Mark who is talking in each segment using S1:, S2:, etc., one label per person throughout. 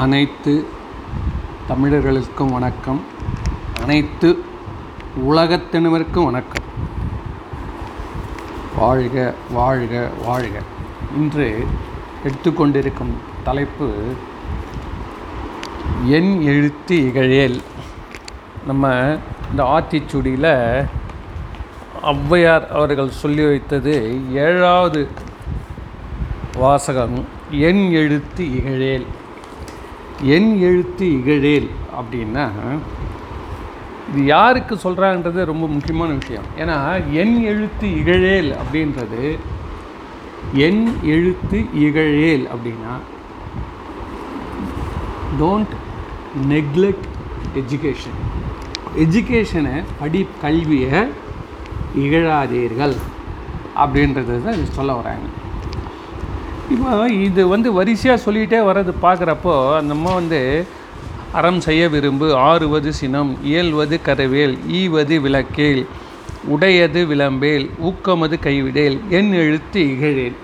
S1: அனைத்து தமிழர்களுக்கும் வணக்கம். அனைத்து உலகத்தினருக்கும் வணக்கம். வாழ்க வாழ்க வாழ்க. இன்று எடுத்துக்கொண்டிருக்கும் தலைப்பு என் எழுத்து இகழேல். நம்ம இந்த ஆத்திச்சுடியில் ஔவையார் அவர்கள் சொல்லி வைத்தது ஏழாவது வாசகம் என் எழுத்து இகழேல். என் எழுத்து இகழேல் அப்படின்னா இது யாருக்கு சொல்கிறாங்கன்றது ரொம்ப முக்கியமான விஷயம். ஏன்னா என் எழுத்து இகழேல் அப்படின்றது என் எழுத்து இகழேல் அப்படின்னா டோன்ட் நெக்லெக்ட் எஜுகேஷன் எஜுகேஷனை படி கல்வியை இகழாதீர்கள் அப்படின்றது தான் இது சொல்ல வராங்க. இது வந்து வரிசையாக சொல்லிகிட்டே வர்றது பார்க்குறப்போ அந்த அம்மா வந்து அறம் செய்ய விரும்பு ஆறுவது சினம் இயல்வது கருவேல் ஈவது விளக்கேல் உடையது விளம்பேல் ஊக்கமது கைவிடேல் என் எழுத்து இகழேன்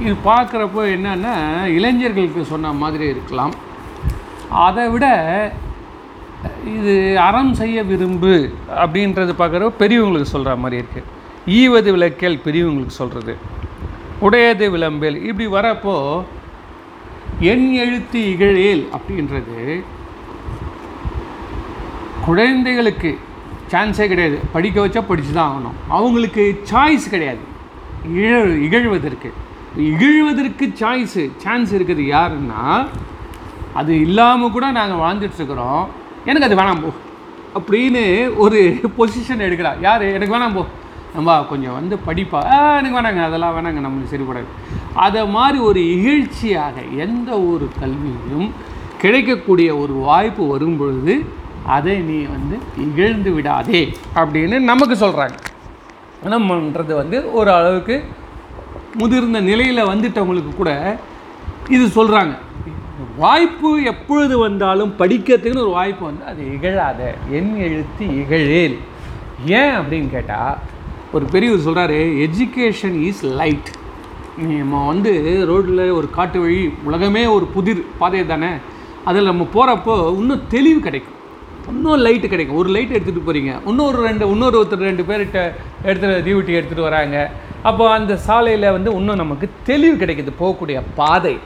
S1: இது பார்க்குறப்போ என்னென்னா இளைஞர்களுக்கு சொன்ன மாதிரி இருக்கலாம். அதை விட இது அறம் செய்ய விரும்பு அப்படின்றது பார்க்குறப்ப பெரியவங்களுக்கு சொல்கிற மாதிரி இருக்குது ஈவது விளக்கேல் பெரியவங்களுக்கு சொல்கிறது உடையது விளம்பேல் இப்படி வரப்போ என் எழுத்து இகழேல் அப்படின்றது குழந்தைகளுக்கு சான்ஸே கிடையாது. படிக்க வச்சா படித்து தான் ஆகணும். அவங்களுக்கு சாய்ஸ் கிடையாது. இழ இகழ்வதற்கு. இகழ்வதற்கு சாய்ஸு சான்ஸ் இருக்குது யாருன்னா அது இல்லாமல் கூட நாங்கள் வாழ்ந்துட்டுருக்குறோம் எனக்கு அது வேணாம் போ. அப்படின்னு ஒரு பொசிஷன் எடுக்கிறா. யார்? எனக்கு வேணாம் போ. நம்ம கொஞ்சம் வந்து படிப்பா எனக்கு வேணாங்க அதெல்லாம் வேணாங்க நம்மளுக்கு சரிப்படாது அதை மாதிரி ஒரு இகழ்ச்சியாக எந்த ஒரு கல்வியும் கிடைக்கக்கூடிய ஒரு வாய்ப்பு வரும் பொழுது அதை நீ வந்து இகழ்ந்து விடாதே அப்படின்னு நமக்கு சொல்கிறாங்க நம்மன்றது வந்து ஒரு அளவுக்கு முதிர்ந்த நிலையில் வந்துட்டவங்களுக்கு கூட இது சொல்கிறாங்க வாய்ப்பு எப்பொழுது வந்தாலும் படிக்கிறதுக்குன்னு ஒரு வாய்ப்பு வந்து அது இகழாத என் எழுத்து இகழேல். ஏன் அப்படின்னு கேட்டால் ஒரு பெரியவர் சொல்கிறாரு எஜுகேஷன் இஸ் லைட் நம்ம வந்து ரோட்டில் ஒரு காட்டு வழி உலகமே ஒரு புதிர் பாதை தானே? அதில் நம்ம போகிறப்போ இன்னும் தெளிவு கிடைக்கும். இன்னும் லைட்டு கிடைக்கும். ஒரு லைட் எடுத்துகிட்டு போகிறீங்க இன்னொரு ரெண்டு இன்னொரு ஒருத்தர் ரெண்டு பேர்கிட்ட எடுத்துகிட்டு டியூட்டி எடுத்துகிட்டு வராங்க. அப்போ அந்த சாலையில் வந்து இன்னும் நமக்கு தெளிவு கிடைக்குது. போகக்கூடிய பாதை.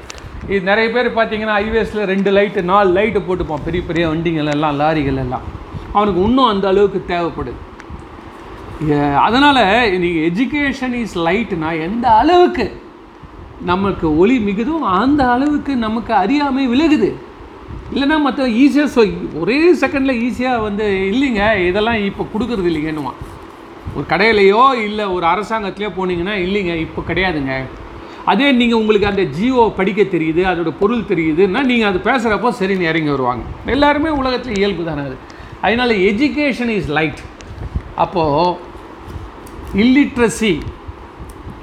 S1: இது நிறைய பேர் பார்த்தீங்கன்னா ஹைவேஸில் ரெண்டு லைட்டு நாலு லைட்டு போட்டுப்போம். பெரிய பெரிய வண்டிகள் எல்லாம் லாரிகள் எல்லாம். அவனுக்கு இன்னும் அந்த அளவுக்கு தேவைப்படுது. அதனால் நீங்கள் எஜுகேஷன் இஸ் லைட்னா எந்த அளவுக்கு நமக்கு ஒளி மிகுதும் அந்த அளவுக்கு நமக்கு அறியாமை விலகுது. இல்லைன்னா மற்ற ஈஸியாக சொ ஒரே செகண்டில் ஈஸியாக வந்து இல்லைங்க இதெல்லாம் இப்போ கொடுக்குறது இல்லைங்கன்னுவான். ஒரு கடையிலையோ இல்லை ஒரு அரசாங்கத்திலையோ போனீங்கன்னா இல்லைங்க இப்போ கிடையாதுங்க. அதே நீங்கள் உங்களுக்கு அந்த ஜியோ படிக்க தெரியுது அதோட பொருள் தெரியுதுன்னா நீங்கள் அது பேசுகிறப்போ சரின்னு இறங்கி வருவாங்க. எல்லாருமே உலகத்தில் இயல்பு தானே அது. அதனால் எஜுகேஷன் இஸ் லைட் அப்போது இல்லிட்ரஸி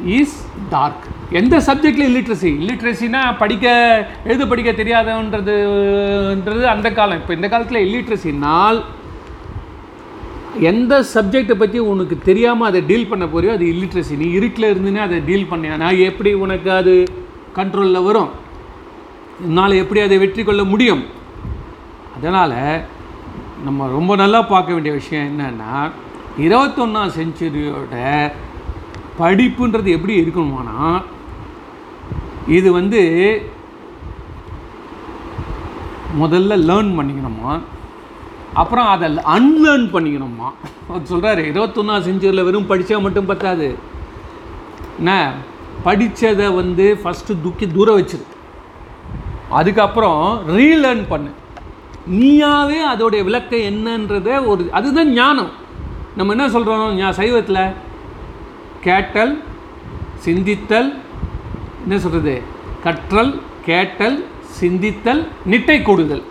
S1: இஸ் டார்க் எந்த சப்ஜெக்டில் இல்லிட்ரஸி இல்லிட்ரஸினா படிக்க எழுத படிக்க தெரியாதன்றதுன்றது அந்த காலம். இப்போ இந்த காலத்தில் இல்லிட்ரஸினால் எந்த சப்ஜெக்டை பற்றி உனக்கு தெரியாமல் அதை டீல் பண்ண போறியோ அது இல்லிட்ரஸி நீ இருட்டில் இருந்துனே அதை டீல் பண்ணியானா எப்படி உனக்கு அது கண்ட்ரோலில் வரும்? என்னால் எப்படி அதை வெற்றி கொள்ள முடியும்? அதனால் நம்ம ரொம்ப நல்லா பார்க்க வேண்டிய விஷயம் என்னென்னா இருபத்தொன்னாம் செஞ்சுரியோட படிப்புன்றது எப்படி இருக்கணுமானா இது வந்து முதல்ல லேர்ன் பண்ணிக்கணுமா அப்புறம் அதை அன்லேர்ன் பண்ணிக்கணுமா. அவர் சொல்கிறாரு இருபத்தொன்னாம் செஞ்சுரியில் வெறும் படித்தா மட்டும் பத்தாது. என்ன? படித்ததை வந்து ஃபஸ்ட்டு துக்கி தூரம் வச்சிரு. அதுக்கப்புறம் ரீலேர்ன் பண்ணு. நீயாவே அதோடைய விளக்கம் என்னன்றத ஒரு அதுதான் ஞானம். நம்ம என்ன சொல்கிறோம் ஞா சைவத்தில் கேட்டல் சிந்தித்தல் என்ன சொல்கிறது கற்றல் கேட்டல் சிந்தித்தல் நிட்டை கூடுதல்.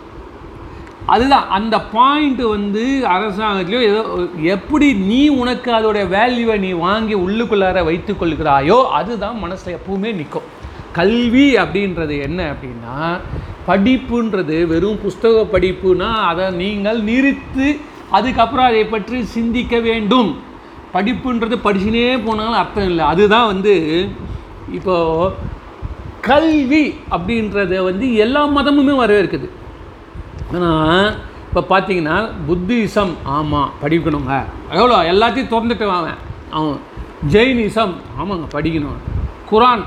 S1: அதுதான். அந்த பாயிண்ட் வந்து அரசாங்கத்திலையோ ஏதோ எப்படி நீ உனக்கு அதோடைய வேல்யூவை நீ வாங்கி உள்ளுக்குள்ளார வைத்துக்கொள்கிறாயோ அதுதான் மனசில் எப்பவுமே நிற்கும் கல்வி அப்படின்றது என்ன அப்படின்னா படிப்புன்றது வெறும் புஸ்தக படிப்புனா அதை நீங்கள் நிறுத்து அதுக்கப்புறம் அதை பற்றி சிந்திக்க வேண்டும். படிப்புன்றது படிச்சுனே போனாலும் அர்த்தம் இல்லை. அதுதான் வந்து இப்போது கல்வி அப்படின்றத வந்து எல்லா மதமுமே வரவேற்குது. ஆனால் இப்போ பார்த்தீங்கன்னா புத்திசம் ஆமாம் படிக்கணுங்க. எவ்வளோ? எல்லாத்தையும் திறந்துட்டு அவன். அவன் ஜெயினிசம் ஆமாங்க படிக்கணும். குரான்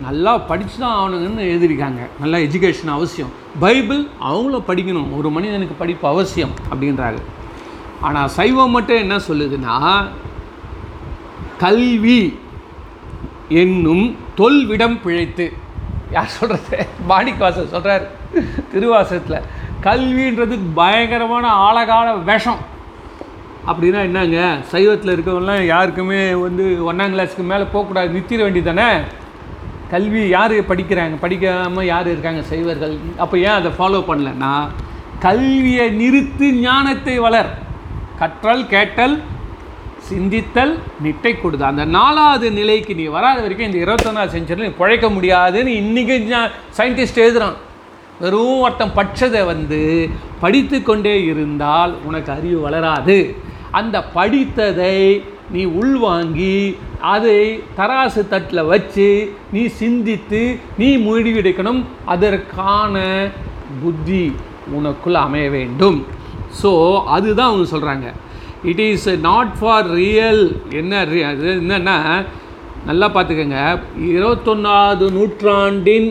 S1: நல்லா படித்து தான் ஆகணுங்கன்னு எழுதியிருக்காங்க. நல்லா எஜுகேஷன் அவசியம். பைபிள் அவங்களும் படிக்கணும். ஒரு மனிதனுக்கு படிப்பு அவசியம் அப்படின்றாங்க ஆனால் சைவம் மட்டும் என்ன சொல்லுதுன்னா கல்வி என்னும் தொல்விடம் பிழைத்து. யார் சொல்கிறது மாணிக்கவாசர் சொல்கிறார் திருவாசத்தில் கல்வின்றது பயங்கரமான ஆழகால விஷம். அப்படின்னா என்னங்க? சைவத்தில் இருக்கவங்களாம் யாருக்குமே வந்து ஒன்றாம் கிளாஸுக்கு மேலே போகக்கூடாது நிறுத்திட வேண்டியதானே கல்வி யார் படிக்கிறாங்க? படிக்காமல் யார் இருக்காங்க சைவர்கள்? அப்போ ஏன் அதை ஃபாலோ பண்ணலன்னா கல்வியை நிறுத்து ஞானத்தை வளர். கற்றல் கேட்டல் சிந்தித்தல் நிட்டை கொடுது அந்த நாலாவது நிலைக்கு நீ வராத வரைக்கும் இந்த இருபத்தொன்னாவது செஞ்சுரியில் நீ பிழைக்க முடியாதுன்னு இன்றைக்கி சயின்டிஸ்ட் எழுதுகிறான் வெறும் ஒருத்தம் பட்சதை வந்து படித்து கொண்டே இருந்தால் உனக்கு அறிவு வளராது. அந்த படித்ததை நீ உள்வாங்கி அதை தராசு தட்டில் வச்சு நீ சிந்தித்து நீ முடிவெடுக்கணும். அதற்கான புத்தி உனக்குள் அமைய வேண்டும். ஸோ அதுதான் அவங்க சொல்கிறாங்க it is not for real என்ன re- அது என்னென்னா நல்லா பார்த்துக்கோங்க. இருபத்தொன்னாவது நூற்றாண்டின்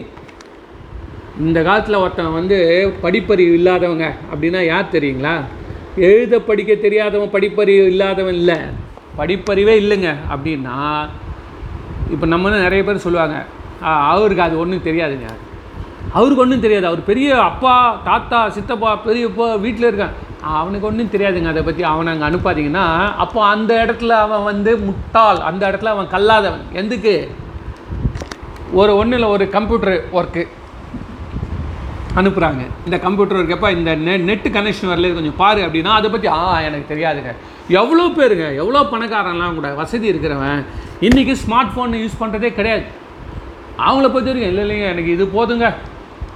S1: இந்த காலத்தில் ஒருத்தன் வந்து படிப்பறிவு இல்லாதவங்க அப்படின்னா யார் தெரியுங்களா? எழுத படிக்க தெரியாதவன் படிப்பறிவு இல்லாதவன் இல்லை. படிப்பறிவே இல்லைங்க அப்படின்னா இப்போ நம்ம நிறைய பேர் சொல்லுவாங்க. "ஆ, அவருக்கு அது ஒன்றும் தெரியாதுங்க. அவருக்கு ஒன்றும் தெரியாது. அவர் பெரிய அப்பா தாத்தா சித்தப்பா பெரியப்பா வீட்டில் இருக்கான் அவனுக்கு ஒன்றும் தெரியாதுங்க. அதை பற்றி அவனை அங்கே அனுப்பாதீங்கன்னா அப்போ அந்த இடத்துல அவன் வந்து முட்டாள். அந்த இடத்துல அவன் கல்லாதவன். எதுக்கு? ஒரு ஒன்றில் ஒரு கம்ப்யூட்டர் ஒர்க்கு அனுப்புகிறாங்க இந்த கம்ப்யூட்டர் இருக்கப்போ இந்த நெ நெட்டு கனெக்ஷன் வரல கொஞ்சம் பாரு அப்படின்னா அதை பற்றி ஆ எனக்கு தெரியாதுங்க. எவ்வளோ பேருங்க எவ்வளோ பணக்காரன்லாம் கூட வசதி இருக்கிறவன் இன்றைக்கி ஸ்மார்ட் ஃபோன் யூஸ் பண்ணுறதே கிடையாது. அவங்கள பொறுத்த வரைக்கும் இல்லை இல்லைங்க எனக்கு இது போதுங்க.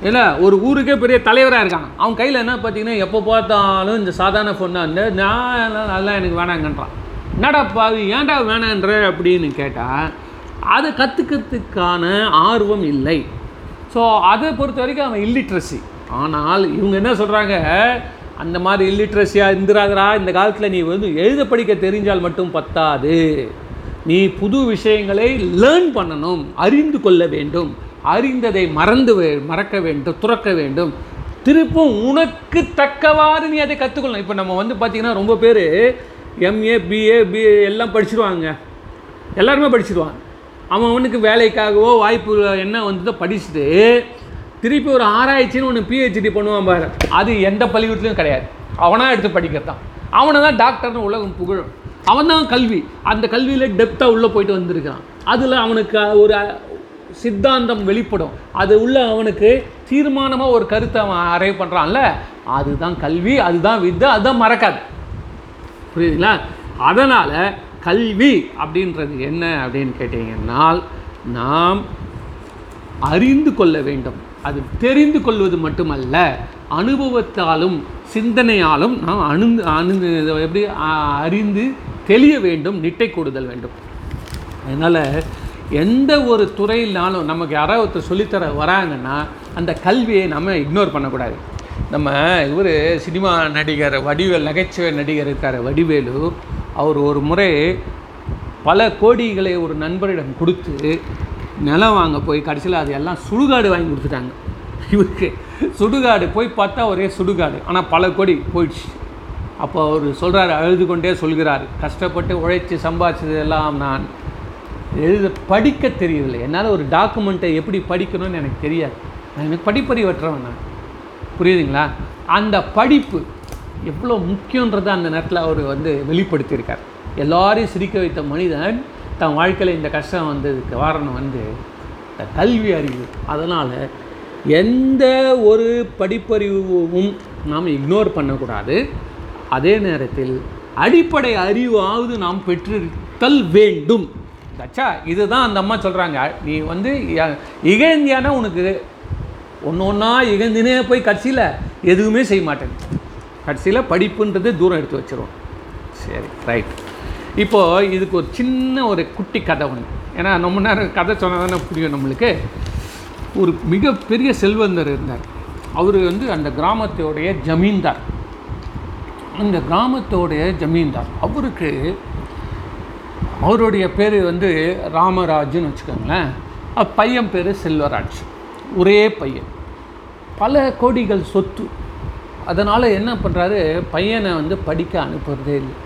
S1: இல்லை ஒரு ஊருக்கே பெரிய தலைவராக இருக்கான். அவன் கையில் என்ன பார்த்தீங்கன்னா எப்போ பார்த்தாலும் இந்த சாதாரண ஃபோன் தான். இந்த நான் அதெல்லாம் எனக்கு வேணாங்கன்றான். என்னடா பாவி ஏன்டா வேணான்ற அப்படின்னு கேட்டால் அதை கற்றுக்கிறதுக்கான ஆர்வம் இல்லை. ஸோ அதை பொறுத்த வரைக்கும் அவன் இல்லிட்ரஸி ஆனால் இவங்க என்ன சொல்கிறாங்க அந்த மாதிரி இல்லிட்ரஸியாக இருந்துராதரா இந்த காலத்தில் நீ வந்து எழுத படிக்க தெரிஞ்சால் மட்டும் பத்தாது. நீ புது விஷயங்களை லேர்ன் பண்ணணும் அறிந்து கொள்ள வேண்டும். அறிந்ததை மறந்து மறக்க வேண்டும் துறக்க வேண்டும். திருப்பும் உனக்கு தக்கவாறு நீ அதை கற்றுக்கொள்ளணும் இப்போ நம்ம வந்து பார்த்திங்கன்னா ரொம்ப பேர் எம்ஏ பிஏ பிஏ எல்லாம் படிச்சிருவாங்க. எல்லாருமே படிச்சிருவாங்க. அவன் அவனுக்கு வேலைக்காகவோ வாய்ப்பு என்ன வந்ததோ படிச்சுட்டு திருப்பி ஒரு ஆராய்ச்சின்னு ஒன்று பிஹெச்டி பண்ணுவான் பாரு. அது எந்த பள்ளிக்கூடத்துலையும் கிடையாது. அவனாக எடுத்து படிக்கிறதான். அவனை தான் டாக்டர்னு உலகம் புகழும். அவன் தான் கல்வி. அந்த கல்வியில் டெப்த்தாக உள்ளே போயிட்டு வந்திருக்கான் அதில் அவனுக்கு ஒரு சித்தாந்தம் வெளிப்படும். அது உள்ள அவனுக்கு தீர்மானமாக ஒரு கருத்தை அவன் அரைவ் பண்ணுறான்ல அதுதான் கல்வி அதுதான் வித்தை அதுதான் மறக்காது. புரியுதுங்களா? அதனால் கல்வி அப்படின்றது என்ன அப்படின்னு கேட்டிங்கன்னால் நாம் அறிந்து கொள்ள வேண்டும். அது தெரிந்து கொள்வது மட்டுமல்ல அனுபவத்தாலும் சிந்தனையாலும் நாம் அணு அணு எப்படி அறிந்து தெளிய வேண்டும் நிட்டை கூடுதல் வேண்டும். அதனால் எந்த ஒரு துறையினாலும் நமக்கு யாராவது ஒருத்தர் சொல்லித்தர வராங்கன்னா அந்த கல்வியை நம்ம இக்னோர் பண்ணக்கூடாது. நம்ம இவர் சினிமா நடிகர் வடிவேல் நகைச்சுவை நடிகர் இருக்கார் வடிவேலு. அவர் ஒரு முறை பல கோடிகளை ஒரு நண்பரிடம் கொடுத்து நிலம் வாங்க போய் கடைசியில் அது எல்லாம் சுடுகாடு வாங்கி கொடுத்துட்டாங்க. இவருக்கு சுடுகாடு போய் பார்த்தா ஒரே சுடுகாடு ஆனால் பல கோடி போயிடுச்சு. அப்போ அவர் சொல்கிறாரு அழுது கொண்டே சொல்கிறார். கஷ்டப்பட்டு உழைச்சி சம்பாதிச்சது எல்லாம் நான். எழுத படிக்க தெரியவில்லை. என்னால் ஒரு டாக்குமெண்ட்டை எப்படி படிக்கணும்னு எனக்கு தெரியாது. நான் எனக்கு படிப்பறிவற்றவன் நான். புரியுதுங்களா? அந்த படிப்பு எவ்வளோ முக்கியன்றதை அந்த நேரத்தில் அவர் வந்து வெளிப்படுத்தியிருக்கார். எல்லாரையும் சிரிக்க வைத்த மனிதன் தன் வாழ்க்கையில் இந்த கஷ்டம் வந்ததுக்கு காரணம் வந்து இந்த கல்வி அறிவு. அதனால் எந்த ஒரு படிப்பறிவும் நாம் இக்னோர் பண்ணக்கூடாது. அதே நேரத்தில் அடிப்படை அறிவாவது நாம் பெற்றிருத்தல் வேண்டும். தச்சா இதுதான் அந்த அம்மா சொல்கிறாங்க நீ வந்து இகழ்ந்தியானா உனக்கு ஒன்று ஒன்றா இகழ்ந்தினே போய் கடைசியில் எதுவுமே செய்ய மாட்டேன். கடைசியில் படிப்புன்றது தூரம் எடுத்து வச்சிருவோம். சரி ரைட் இப்போது இதுக்கு ஒரு சின்ன ஒரு குட்டி கதை ஒன்று ஏன்னா ரொம்ப நேரம் கதை சொன்னால் தானே புரியும் நம்மளுக்கு. ஒரு மிகப்பெரிய செல்வந்தர் இருந்தார். அவர் வந்து அந்த கிராமத்தோடைய ஜமீன்தார். அந்த கிராமத்தோடைய ஜமீன்தார். அவருக்கு அவருடைய பேர் வந்து ராமராஜுன்னு வச்சுக்கோங்களேன். பையன் பேர் செல்வராஜ். ஒரே பையன். பல கோடிகள் சொத்து. அதனால் என்ன பண்ணுறாரு பையனை வந்து படிக்க அனுப்புறதே இல்லை.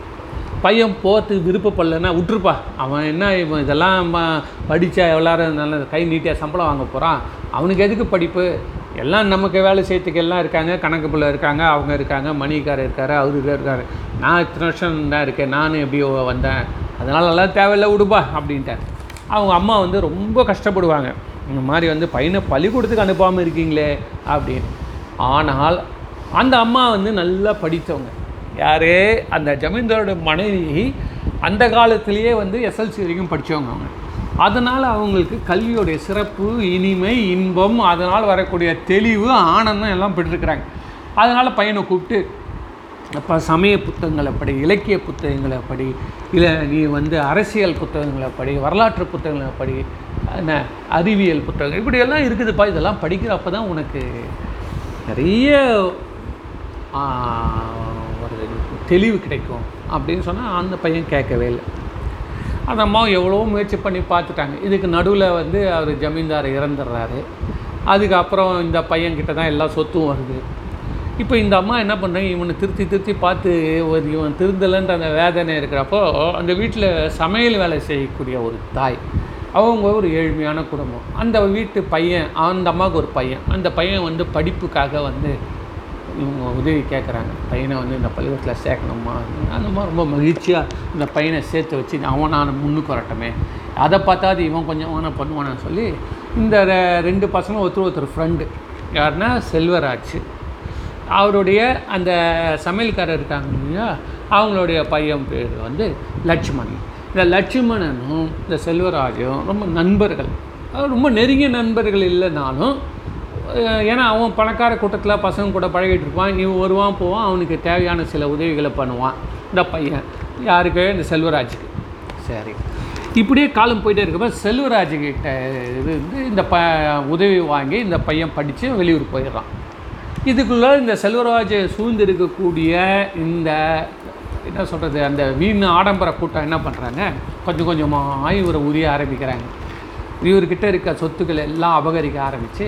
S1: பையன் போகிறதுக்கு விருப்பப்படலைன்னா விட்டுருப்பா. அவன் என்ன இவன் இதெல்லாம் படித்தா எவ்வளோ நல்ல கை நீட்டியாக சம்பளம் வாங்க போகிறான் அவனுக்கு எதுக்கு படிப்பு? எல்லாம் நமக்கு வேலை செய்யறதுக்கு எல்லாம் இருக்காங்க. கணக்கு பிள்ளை இருக்காங்க. அவங்க இருக்காங்க. மணிக்காரர் இருக்காரு. அவரு இருக்காரு. நான் இத்தனை வருஷம் தான் இருக்கேன். நானும் எப்படியோ வந்தேன். அதனால் நல்லா தேவையில்லை விடுப்பா அப்படின்ட்டார். அவங்க அம்மா வந்து ரொம்ப கஷ்டப்படுவாங்க. இந்த மாதிரி வந்து பையனை பள்ளிக்கூடத்துக்கு அனுப்பாமல் இருக்கீங்களே அப்படின்னு. ஆனால் அந்த அம்மா வந்து நல்லா படித்தவங்க. யாரே? அந்த ஜமீன்தாரோட மனைவி அந்த காலத்திலேயே வந்து எஸ்எல்சி வரைக்கும் படித்தவங்க அவங்க. அதனால் அவங்களுக்கு கல்வியோடைய சிறப்பு இனிமை இன்பம் அதனால் வரக்கூடிய தெளிவு ஆனந்தம் எல்லாம் பெற்றிருக்கிறாங்க. அதனால் பையனை கூப்பிட்டு அப்போ சமய புத்தகங்களை படி இலக்கிய புத்தகங்களை படி இல்லை நீ வந்து அரசியல் புத்தகங்களை படி வரலாற்று புத்தகங்களை படி என்ன அறிவியல் புத்தகங்கள் இப்படியெல்லாம் இருக்குதுப்பா. இதெல்லாம் படிக்கிறப்ப தான் உனக்கு நிறைய ஒரு தெளிவு கிடைக்கும் அப்படின்னு சொன்னால் அந்த பையன் கேட்கவே இல்லை. அந்த அம்மா எவ்வளோ முயற்சி பண்ணி பார்த்துட்டாங்க. இதுக்கு நடுவில் வந்து அவர் ஜமீன்தார் இறந்துடுறாரு. அதுக்கப்புறம் இந்த பையன்கிட்ட தான் எல்லா சொத்தும் வருது. இப்போ இந்த அம்மா என்ன பண்ணுறாங்க இவனை திருத்தி திருத்தி பார்த்து ஒரு இவன் திருந்தலைன்ற அந்த வேதனை இருக்கிறப்போ அந்த வீட்டில் சமையல் வேலை செய்யக்கூடிய ஒரு தாய் அவங்க ஒரு ஏழ்மையான குடும்பம். அந்த வீட்டு பையன் அந்த அம்மாவுக்கு ஒரு பையன். அந்த பையன் வந்து படிப்புக்காக வந்து இவங்க உதவி கேட்குறாங்க. பையனை வந்து இந்த பள்ளிக்கூடத்தில் சேர்க்கணுமா? அந்த மாதிரி ரொம்ப மகிழ்ச்சியாக இந்த பையனை சேர்த்து வச்சு அவன் நான் முன்னுக்கு வரட்டமே. அதை பார்த்தாது இவன் கொஞ்சம் அவனை பண்ணுவானான்னு சொல்லி இந்த ரெண்டு பசங்களும் ஒருத்தர் ஒருத்தர் ஃப்ரெண்டு யாருன்னா செல்வராஜ். அவருடைய அந்த சமையல்காரர் இருக்காங்க இல்லையா? அவங்களுடைய பையன் பேர் வந்து லட்சுமணன். இந்த லட்சுமணனும் இந்த செல்வராஜும் ரொம்ப நண்பர்கள். அதாவது ரொம்ப நெருங்கிய நண்பர்கள் இல்லைனாலும் ஏன்னா அவன் பணக்கார கூட்டத்தில் பசங்க கூட பழகிட்டு இருப்பான். இவன் வருவான் போவான். அவனுக்கு தேவையான சில உதவிகளை பண்ணுவான். இந்த பையன். யாருக்கு? இந்த செல்வராஜுக்கு. சரி. இப்படியே காலம் போயிட்டே இருக்கப்ப செல்வராஜுக்கிட்ட இது வந்து இந்த ப உதவி வாங்கி இந்த பையன் படித்து வெளியூர் போயிடுறான். இதுக்குள்ளே இந்த செல்வராஜை சூழ்ந்திருக்கக்கூடிய இந்த என்ன சொல்கிறது அந்த வீண் ஆடம்பர கூட்டம் என்ன பண்ணுறாங்க கொஞ்சம் கொஞ்சமாக இவரை உரிய ஆரம்பிக்கிறாங்க. இவர்கிட்ட இருக்க சொத்துக்கள் எல்லாம் அபகரிக்க ஆரம்பித்து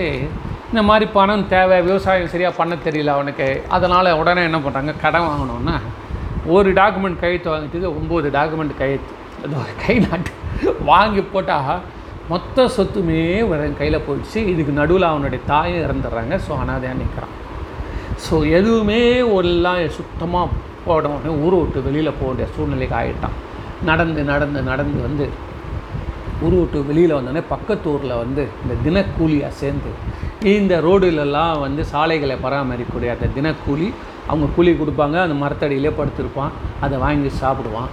S1: இந்த மாதிரி பணம் தேவை விவசாயம் சரியாக பண்ண தெரியல அவனுக்கு. அதனால் உடனே என்ன பண்ணுறாங்க கடன் வாங்கணுன்னா ஒரு டாக்குமெண்ட் கையெழுத்து வாங்கிட்டு ஒம்பது டாக்குமெண்ட் கையெழுத்து அது கை நாட்டு வாங்கி போட்டால் மொத்த சொத்துமே இவன் கையில் போயிடுச்சு. இதுக்கு நடுவில் அவனுடைய தாயும் இறந்துடுறாங்க. ஸோ அனாதையாக நிற்கிறான் ஸோ எதுவுமே எல்லாம் சுத்தமாக போட உடனே ஊரை விட்டு வெளியில் போக வேண்டிய சூழ்நிலைக்கு ஆகிட்டான் நடந்து நடந்து நடந்து வந்து ஊரை விட்டு வெளியில் வந்தோடனே பக்கத்து ஊரில் வந்து இந்த தினக்கூலியாக சேர்ந்து இந்த ரோடுலெல்லாம் வந்து சாலைகளை பராமரிக்கக்கூடிய அந்த தினக்கூலி அவங்க கூலி கொடுப்பாங்க. அந்த மரத்தடியிலே படுத்திருப்பான். அதை வாங்கி சாப்பிடுவான்.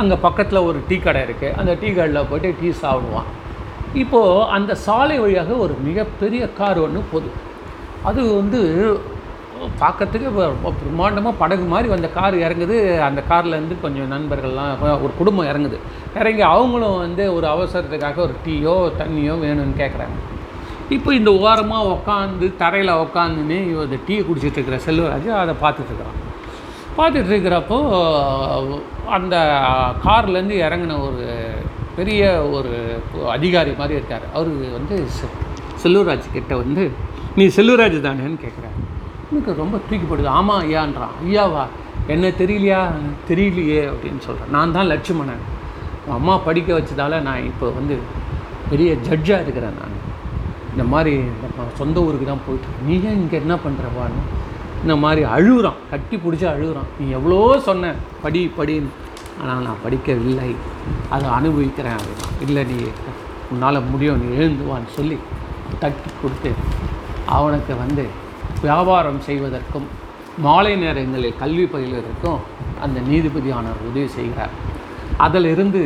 S1: அங்கே பக்கத்தில் ஒரு டீ கடை இருக்குது அந்த டீ கடையில் போய்ட்டு டீ சாப்பிடுவான். இப்போது அந்த சாலை வழியாக ஒரு மிகப்பெரிய கார் ஒன்று போகுது. அது வந்து பார்க்கறதுக்கு ரொம்ப பிரம்மாண்டமாக படகு மாதிரி அந்த கார் இறங்குது. அந்த கார்லேருந்து கொஞ்சம் நண்பர்கள்லாம் ஒரு குடும்பம் இறங்குது. இறங்கி அவங்களும் வந்து ஒரு அவசரத்துக்காக ஒரு டீயோ தண்ணியோ வேணும்னு கேட்குறாங்க இப்போ இந்த ஓரமாக உட்காந்து தரையில் உக்காந்துன்னு இந்த டீ குடிச்சிட்டு இருக்கிற செல்வராஜ் அதை பார்த்துட்ருக்குறான் பார்த்துட்டு இருக்கிறப்போ அந்த கார்லேருந்து இறங்கின ஒரு பெரிய ஒரு அதிகாரி மாதிரி இருக்கார். அவர் வந்து செ- கிட்ட வந்து நீ செல்வராஜ் தானேன்னு கேட்குறாரு எனக்கு ரொம்ப தூக்கிப்படுது ஆமாம் ஐயான்றான். ஐயாவா? என்ன தெரியலையா? தெரியலையே அப்படின்னு சொல்கிறேன் நான் தான் லட்சுமணன். அம்மா படிக்க வச்சதால நான் இப்போ வந்து பெரிய ஜட்ஜாக இருக்கிறேன் நான். இந்த மாதிரி நம்ம சொந்த ஊருக்கு தான் போயிட்டு நீ ஏன் இங்கே என்ன பண்ணுறவான்னு இந்த மாதிரி அழுகுறான். கட்டி பிடிச்சி அழுகுறான். நீ எவ்வளோ சொன்ன? படி படின்னு. ஆனால் நான் படிக்கவில்லை. அதை அனுபவிக்கிறேன் அப்படின்னா இல்லை நீ உன்னால் முடியும் நீ எழுந்துவான்னு சொல்லி தட்டி கொடுத்து அவனுக்கு வந்து வியாபாரம் செய்வதற்கும் மாலை நேரங்களில் கல்வி பயில்வதற்கும் அந்த நீதிபதியானவர் உதவி செய்கிறார். அதிலிருந்து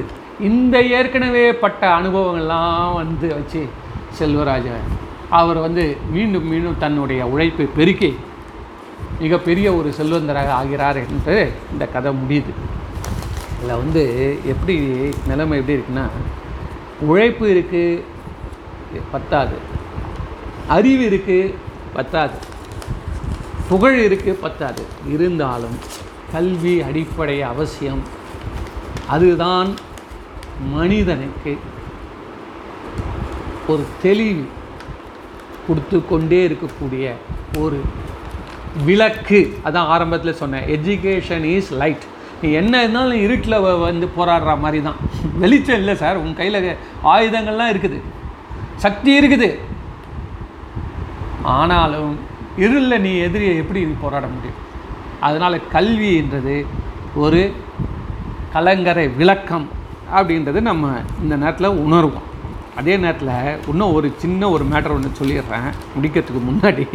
S1: இந்த ஏற்கனவே பட்ட அனுபவங்கள்லாம் வந்து வச்சு செல்வராஜன் அவர் வந்து மீண்டும் மீண்டும் தன்னுடைய உழைப்பை பெருக்கி மிகப்பெரிய ஒரு செல்வந்தராக ஆகிறார் என்று இந்த கதை முடியுது. இதில் வந்து எப்படி நிலைமை எப்படி இருக்குன்னா உழைப்பு இருக்குது பத்தாது. அறிவு இருக்குது பத்தாது. புகழ் இருக்குது பத்தாது. இருந்தாலும் கல்வி அடிப்படை அவசியம். அதுதான் மனிதனுக்கு ஒரு தெளிவு கொடுத்து கொண்டே இருக்கக்கூடிய ஒரு விளக்கு. அதான் ஆரம்பத்தில் சொன்னேன். எஜுகேஷன் இஸ் லைட் நீ என்ன இருந்தாலும் இருட்டில் வந்து போராடுற மாதிரி தான் வெளிச்சம் இல்லை சார். உன் கையில் ஆயுதங்கள்லாம் இருக்குது. சக்தி இருக்குது. ஆனாலும் இருளில் நீ எதிரியை எப்படி நீ போராட முடியும்? அதனால் கல்வின்றது ஒரு கலங்கரை விளக்கம் அப்படின்றது நம்ம இந்த நேரத்தில் உணர்வோம். அதே நேரத்தில் இன்னும் ஒரு சின்ன ஒரு மேட்டர் ஒன்று சொல்லிடுறேன். முடிக்கிறதுக்கு முன்னாடி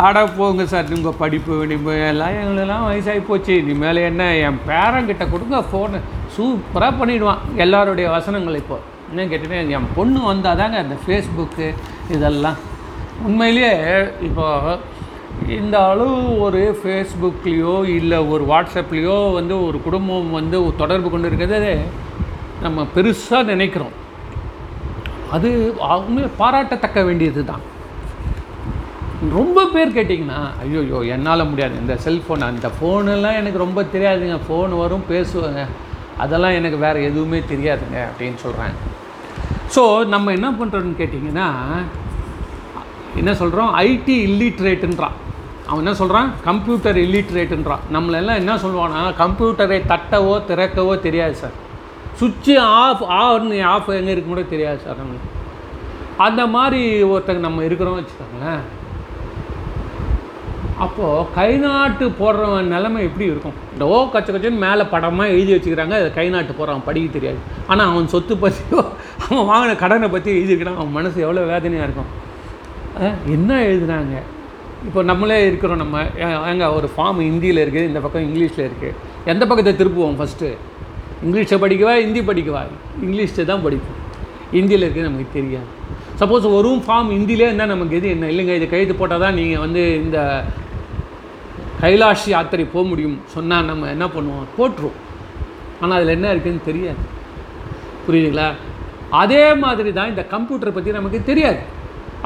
S1: ஆட போங்க சார் உங்கள் படிப்பு நீங்கள் எல்லாம் எங்களெல்லாம் வயசாகி போச்சு. இனிமேல் என்ன என் பேரங்கிட்ட கொடுங்க ஃபோனு சூப்பராக பண்ணிவிடுவான் எல்லாருடைய வசனங்கள் இப்போ. என்ன கேட்டீங்கன்னா என் பொண்ணு வந்தால் தாங்க அந்த ஃபேஸ்புக்கு இதெல்லாம். உண்மையிலேயே இப்போ இந்த அளவு ஒரு ஃபேஸ்புக்லேயோ இல்லை ஒரு வாட்ஸ்அப்லேயோ வந்து ஒரு குடும்பம் வந்து தொடர்பு கொண்டு இருக்கிறது நம்ம பெருசாக நினைக்கிறோம். அது அவங்க பாராட்டத்தக்க வேண்டியது தான் ரொம்ப பேர் கேட்டிங்கன்னா ஐயோயோ என்னால் முடியாது. இந்த செல்ஃபோன் அந்த ஃபோனெல்லாம் எனக்கு ரொம்ப தெரியாதுங்க. ஃபோன் வரும் பேசுவாங்க. அதெல்லாம் எனக்கு வேறு எதுவுமே தெரியாதுங்க அப்படின்னு சொல்கிறாங்க ஸோ நம்ம என்ன பண்ணுறோன்னு கேட்டிங்கன்னா என்ன சொல்கிறோம் ஐடி இல்லிட்ரேட்டுன்றான் அவன் என்ன சொல்கிறான் கம்ப்யூட்டர் இல்லிட்ரேட்டுன்றான் நம்மளெல்லாம் என்ன சொல்லுவான்னா கம்ப்யூட்டரை தட்டவோ திறக்கவோ தெரியாது சார் சுவிட்சு ஆஃப் ஆன்னு ஆஃப் எங்கே இருக்கு கூட தெரியாது சார் நம்மளுக்கு. அந்த மாதிரி ஒருத்தங்க நம்ம இருக்கிறோம் வச்சுக்கோங்களேன் அப்போது கை நாட்டு போடுறவன் நிலமை எப்படி இருக்கும்? இந்த ஓ கச்ச கச்சன்னு மேலே படமாக எழுதி வச்சுக்கிறாங்க அதை கை நாட்டு போடுறவன் படிக்க தெரியாது. ஆனால் அவன் சொத்து பற்றியோ அவன் வாங்கின கடனை பற்றி எழுதியிருக்கிறான் அவன் மனசு எவ்வளோ வேதனையாக இருக்கும். என்ன எழுதுனாங்க இப்போ நம்மளே இருக்கிறோம் நம்ம எங்க ஒரு ஃபார்ம் ஹிந்தியில் இருக்குது இந்த பக்கம் இங்கிலீஷில் இருக்குது எந்த பக்கத்தை திருப்புவோம் ஃபஸ்ட்டு இங்கிலீஷை படிக்கவா ஹிந்தி படிக்கவா? இங்கிலீஷை தான் படிப்போம். ஹிந்தியில் இருக்குது நமக்கு தெரியாது. சப்போஸ் ஒரு ஃபார்ம் ஹிந்திலே இருந்தால் நமக்கு எது என்ன? இல்லைங்க இது கைது போட்டால் தான் நீங்கள் வந்து இந்த கைலாஷ் யாத்திரை போக முடியும். சொன்னால் நம்ம என்ன பண்ணுவோம்? போட்டுருவோம். ஆனால் அதில் என்ன இருக்குதுன்னு தெரியாது. புரியுதுங்களா? அதே மாதிரி தான் இந்த கம்ப்யூட்டரை பற்றி நமக்கு தெரியாது.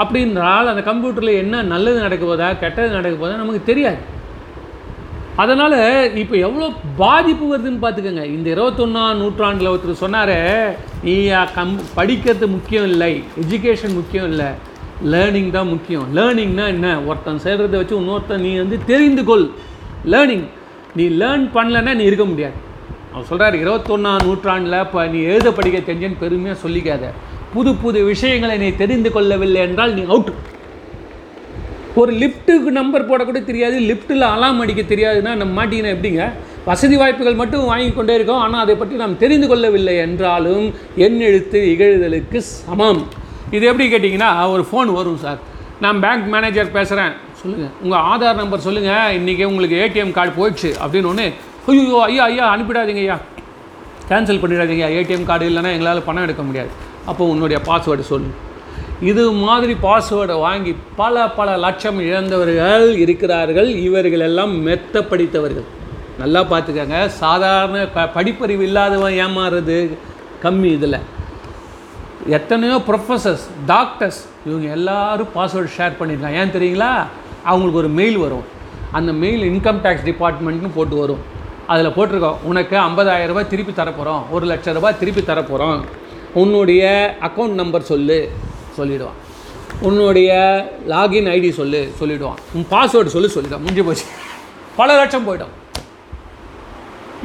S1: அப்படின்றால் அந்த கம்ப்யூட்டரில் என்ன நல்லது நடக்க போதா கெட்டது நடக்க போதா நமக்கு தெரியாது. அதனால் இப்போ எவ்வளோ பாதிப்பு வருதுன்னு பார்த்துக்கோங்க. இந்த இருபத்தொன்னாம் நூற்றாண்டில் ஒருத்தர் சொன்னார் நீ கம் படிக்கிறது முக்கியம் இல்லை எஜுகேஷன் முக்கியம் இல்லை. லேர்னிங் தான் முக்கியம். லேர்னிங்னா என்ன? ஒருத்தன் செய்கிறத வச்சு இன்னொருத்தன் நீ வந்து தெரிந்து கொள். லேர்னிங் நீ லேர்ன் பண்ணலன்னா நீ இருக்க முடியாது. அவர் சொல்கிறார் இருபத்தொன்னாம் நூற்றாண்டில் இப்போ நீ எழுத படிக்க தெரிஞ்சேன்னு பெருமையாக சொல்லிக்காத. புது புது விஷயங்களை நீ தெரிந்து கொள்ளவில்லை என்றால் நீ அவுட் ஒரு லிஃப்ட்டுக்கு நம்பர் போடக்கூட தெரியாது. லிஃப்ட்டில் அலாம் அடிக்க தெரியாதுன்னா நம்ம மாட்டிங்கன்னா எப்படிங்க? வசதி வாய்ப்புகள் மட்டும் வாங்கி கொண்டே இருக்கோம். ஆனால் அதை பற்றி நாம் தெரிந்து கொள்ளவில்லை என்றாலும் என் எழுத்து இகழுதலுக்கு சமம். இது எப்படி கேட்டிங்கன்னா ஒரு ஃபோன் வரும் சார். நான் பேங்க் மேனேஜர் பேசுகிறேன் சொல்லுங்கள் உங்கள் ஆதார் நம்பர் சொல்லுங்கள் இன்றைக்கி உங்களுக்கு ஏடிஎம் கார்டு போயிடுச்சு அப்படின்னு ஒன்று ஐயோ ஐயா ஐயா அனுப்பிடாதீங்க ஐயா. கேன்சல் பண்ணிடாதீங்க ஏடிஎம் கார்டு இல்லைன்னா எங்களால் பணம் எடுக்க முடியாது. அப்போ உன்னுடைய பாஸ்வேர்டு சொல்லு. இது மாதிரி பாஸ்வேர்டை வாங்கி பல பல லட்சம் இழந்தவர்கள் இருக்கிறார்கள். இவர்கள் எல்லாம் மெத்த படித்தவர்கள். நல்லா பார்த்துக்கங்க. சாதாரண ப படிப்பறிவு இல்லாதவன் ஏமாறுறது கம்மி இதில். எத்தனையோ ப்ரொஃபஸர்ஸ் டாக்டர்ஸ் இவங்க எல்லாரும் பாஸ்வேர்டு ஷேர் பண்ணியிருக்காங்க ஏன் தெரியுங்களா? அவங்களுக்கு ஒரு மெயில் வரும். அந்த மெயில் இன்கம் டேக்ஸ் டிபார்ட்மெண்ட்னு போட்டு வரும். அதில் போட்டிருக்கோம் உனக்கு 50000 ரூபாய் திருப்பி தரப்போகிறோம் ஒரு லட்ச ரூபாய் திருப்பி தரப்போகிறோம் உன்னுடைய அக்கௌண்ட் நம்பர் சொல்லு சொல்லிவிடுவான் உன்னுடைய லாகின் ஐடி சொல்லு சொல்லிவிடுவான் உன் பாஸ்வேர்டு சொல்லு சொல்லிவிடுவான் முடிஞ்சு போச்சு. பல லட்சம் போயிடும்.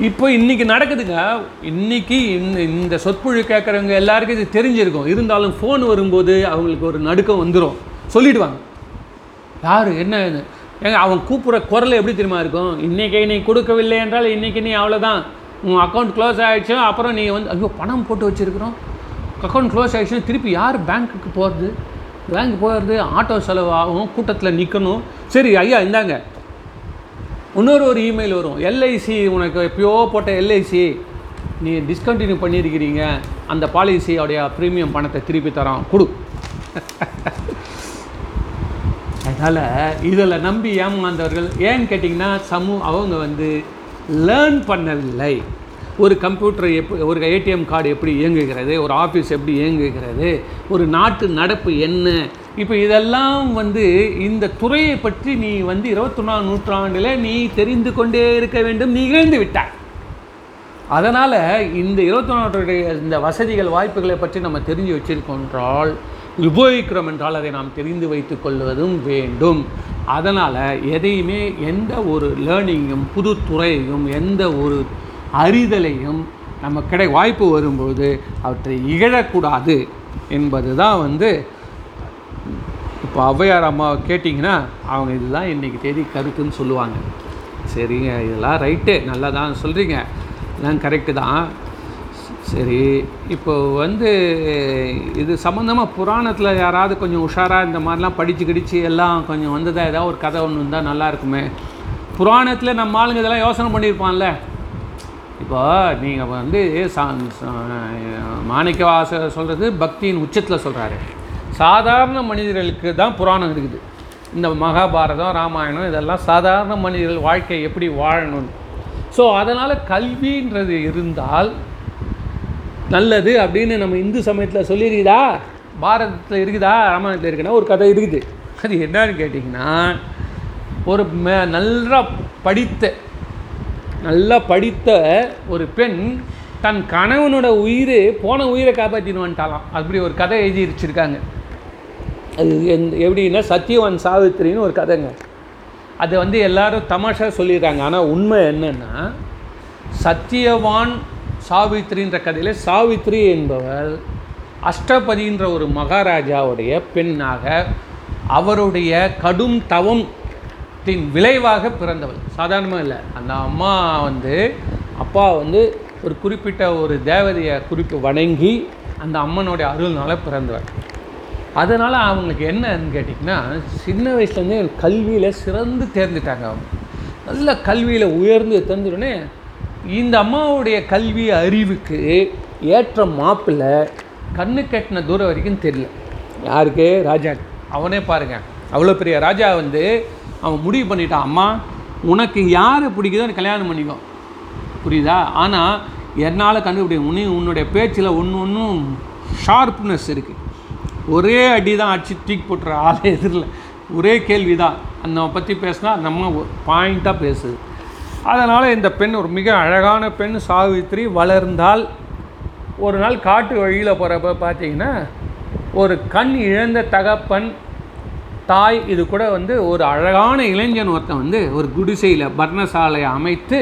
S1: இப்போ இன்னைக்கு நடக்குதுங்க. இன்னைக்கு இந்த இந்த சொற்பொழி கேட்குறவங்க எல்லாருக்கும் இது தெரிஞ்சிருக்கும். இருந்தாலும் ஃபோன் வரும்போது அவங்களுக்கு ஒரு நடுக்கம் வந்துடும் சொல்லிவிடுவாங்க யார்? என்ன ஏங்க அவன் கூப்பிட்ற குரல் எப்படி தெரியுமா இருக்கும்? இன்றைக்கி நீ கொடுக்கவில்லை என்றால் இன்றைக்கி நீ அவ்வளோதான் உன் அக்கௌண்ட் க்ளோஸ் ஆகிடுச்சு அப்புறம் நீ வந்து ஐயோ பணம் போட்டு வச்சுருக்குறோம். அக்கௌண்ட் க்ளோஸ் ஆகிடுச்சுன்னா திருப்பி யார் பேங்க்குக்கு போகிறது பேங்க் போகிறது ஆட்டோ செலவாகும் கூட்டத்தில் நிற்கணும் சரி ஐயா இந்தாங்க. இன்னொரு ஒரு இமெயில் வரும். எல்ஐசி உனக்கு எப்பயோ போட்ட எல்ஐசி நீ டிஸ்கண்டினியூ பண்ணியிருக்கிறீங்க அந்த பாலிசியோடைய ப்ரீமியம் பணத்தை திருப்பி தரோம் கொடு. அதனால் இதில் நம்பி ஏமாந்தவர்கள் ஏன்னு கேட்டிங்கன்னா சமூ அவங்க வந்து லேர்ன் பண்ணவில்லை ஒரு கம்ப்யூட்டர் எப்படி ஒரு ஏடிஎம் கார்டு எப்படி இயங்குகிறது ஒரு ஆஃபீஸ் எப்படி இயங்குகிறது ஒரு நாட்டு நடப்பு என்ன இப்போ இதெல்லாம் வந்து இந்த துறையை பற்றி நீ வந்து இருபத்தொன்னாம் நூற்றாண்டில் நீ தெரிந்து கொண்டே இருக்க வேண்டும். நிகழ்ந்து விட்டாய். அதனால் இந்த இருபத்தொன்னாண்டுடைய இந்த வசதிகள் வாய்ப்புகளை பற்றி நம்ம தெரிஞ்சு வச்சிருக்கோம் என்றால் உபயோகிக்கிறோம் என்றால் அதை நாம் தெரிந்து வைத்து கொள்வதும் வேண்டும். அதனால் எதையுமே எந்த ஒரு லேர்னிங்கும் புது துறையையும் எந்த ஒரு அறிதலையும் நம்ம கிடை வாய்ப்பு வரும்போது அவற்றை இகழக்கூடாது என்பது தான் வந்து இப்போ ஔவையார் அம்மாவை கேட்டிங்கன்னா அவங்க இதுதான் இன்றைக்கி தேதி கருத்துன்னு சொல்லுவாங்க. சரிங்க இதெல்லாம் ரைட்டு நல்லா தான் சொல்கிறீங்க எல்லாம் கரெக்டு தான். சரி இப்போ வந்து இது சம்மந்தமாக புராணத்தில் யாராவது கொஞ்சம் உஷாராக இந்த மாதிரிலாம் படித்து கிடிச்சு எல்லாம் கொஞ்சம் வந்ததாக ஏதாவது ஒரு கதை ஒன்று இருந்தால் நல்லா இருக்குமே. புராணத்தில் நம்ம ஆளுங்க இதெல்லாம் யோசனை பண்ணியிருப்பான்ல. இப்போ நீங்கள் வந்து சா மாணிக்க சொல்கிறது பக்தியின் உச்சத்தில் சொல்கிறாரு சாதாரண மனிதர்களுக்கு தான் புராணம் இருக்குது. இந்த மகாபாரதம் ராமாயணம் இதெல்லாம் சாதாரண மனிதர்கள் வாழ்க்கை எப்படி வாழணும்னு ஸோ அதனால் கல்வின்றது இருந்தால் நல்லது அப்படின்னு நம்ம இந்து சமயத்தில் சொல்லியிருக்குதா? பாரதத்தில் இருக்குதா? ராமாயணத்தில் இருக்குன்னா ஒரு கதை இருக்குது. அது என்னன்னு கேட்டிங்கன்னா ஒரு மே நல்லா படித்த நல்லா படித்த ஒரு பெண் தன் கணவனோட உயிர் போன உயிரை காப்பாற்றின்னு வந்துட்டாலாம் அப்படி ஒரு கதை எழுதி வச்சுருக்காங்க. எப்படின்னா சத்யவான் சாவித்திரின்னு ஒரு கதைங்க. அதை வந்து எல்லாரும் தமாஷாக சொல்லிடுறாங்க. ஆனால் உண்மை என்னென்னா சத்தியவான் சாவித்திரின்ற கதையில் சாவித்திரி என்பவர் அஷ்டபதின்ற ஒரு மகாராஜாவுடைய பெண்ணாக அவருடைய கடும் தவத்தின் விளைவாக பிறந்தவள். சாதாரணமாக இல்லை. அந்த அம்மா வந்து அப்பா வந்து ஒரு குறிப்பிட்ட ஒரு தேவதையை குறிப்பு வணங்கி அந்த அம்மனுடைய அருள்னால பிறந்தவர் அதனால் அவங்களுக்கு என்னன்னு கேட்டிங்கன்னா சின்ன வயசுலேருந்தே கல்வியில் சிறந்து தேர்ந்துட்டாங்க அவங்க. நல்ல கல்வியில் உயர்ந்து தேர்ந்துடனே இந்த அம்மாவுடைய கல்வி அறிவுக்கு ஏற்ற மாப்பிள்ளை கண்ணு கட்டின தூரம் வரைக்கும் தெரியல. யாருக்கு? ராஜா. அவனே பாருங்க. அவ்வளோ பெரிய ராஜா வந்து அவன் முடிவு பண்ணிட்டான் அம்மா உனக்கு யாரை பிடிக்குதோ கல்யாணம் பண்ணிக்கோ. புரியுதா? ஆனால் என்னால் கண்டுபிடிக்க உனி உன்னுடைய பேச்சில் ஒன்று ஒன்றும் ஷார்ப்னஸ் இருக்குது ஒரே அடி தான் அடிச்சு தூக்கி போட்டுற ஆளே எதிரில். ஒரே கேள்வி தான் அந்த பற்றி பேசினா நம்ம பாயிண்ட்டாக பேசுது. அதனால் இந்த பெண் ஒரு மிக அழகான பெண் சாவித்திரி வளர்ந்தால் ஒரு நாள் காட்டு வழியில் போகிறப்ப பார்த்தீங்கன்னா ஒரு கண் இழந்த தகப்பன் தாய் இது கூட வந்து ஒரு அழகான இளைஞன் ஒருத்தன் வந்து ஒரு குடிசையில் பர்ணசாலையை அமைத்து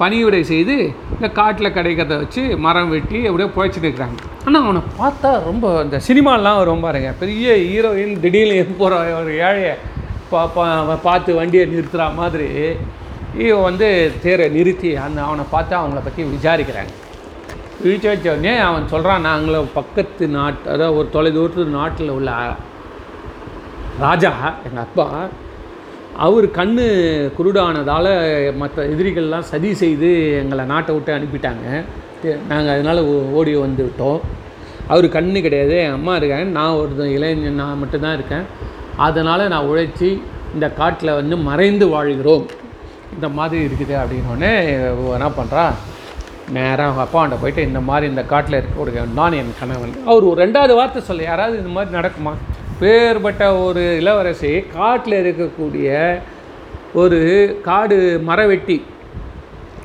S1: பணிவிடை செய்து இந்த காட்டில் கிடைக்கிறத வச்சு மரம் வெட்டி அப்படியே புழைச்சிட்டு இருக்கிறாங்க. ஆனால் அவனை பார்த்தா ரொம்ப இந்த சினிமாலாம் வரும் பாருங்க. பெரிய ஹீரோயின் திடீர்னு போகிற ஒரு ஏழையை பா பா- பார்த்து வண்டியை நிறுத்துகிற மாதிரி. இவன் வந்து தேரை நிறுத்தி அந்த அவனை பார்த்து அவங்கள பற்றி விசாரிக்கிறாங்க. விசாரித்த உடனே அவன் சொல்கிறான் நாங்களும் பக்கத்து நாட்டு அதாவது ஒரு தொலைதூரத்து நாட்டில் உள்ள ராஜா எங்கள் அப்பா அவர் கண் குருடானதால் மற்ற எதிரிகள்லாம் சதி செய்து எங்களை நாட்டை விட்டு அனுப்பிட்டாங்க. நாங்கள் அதனால் ஓடி வந்து விட்டோம். அவர் கண்ணு கிடையாது. என் அம்மா இருக்காங்க. நான் ஒரு இளைஞன் நான் மட்டும்தான் இருக்கேன். அதனால் நான் உழைச்சி இந்த காட்டில் வந்து மறைந்து வாழ்கிறோம். இந்த மாதிரி இருக்குது அப்படின்னோடனே என்ன பண்ணுறா நேராக அவங்க அப்பாண்ட போயிட்டு இந்த மாதிரி இந்த காட்டில் இருக்க நான் என் கணவன். அவர் ஒரு ரெண்டாவது வார்த்தை சொல்ல. யாராவது இந்த மாதிரி நடக்குமா? பேர்பட்ட ஒரு இளவரசி காட்டில் இருக்கக்கூடிய ஒரு காடு மரவெட்டி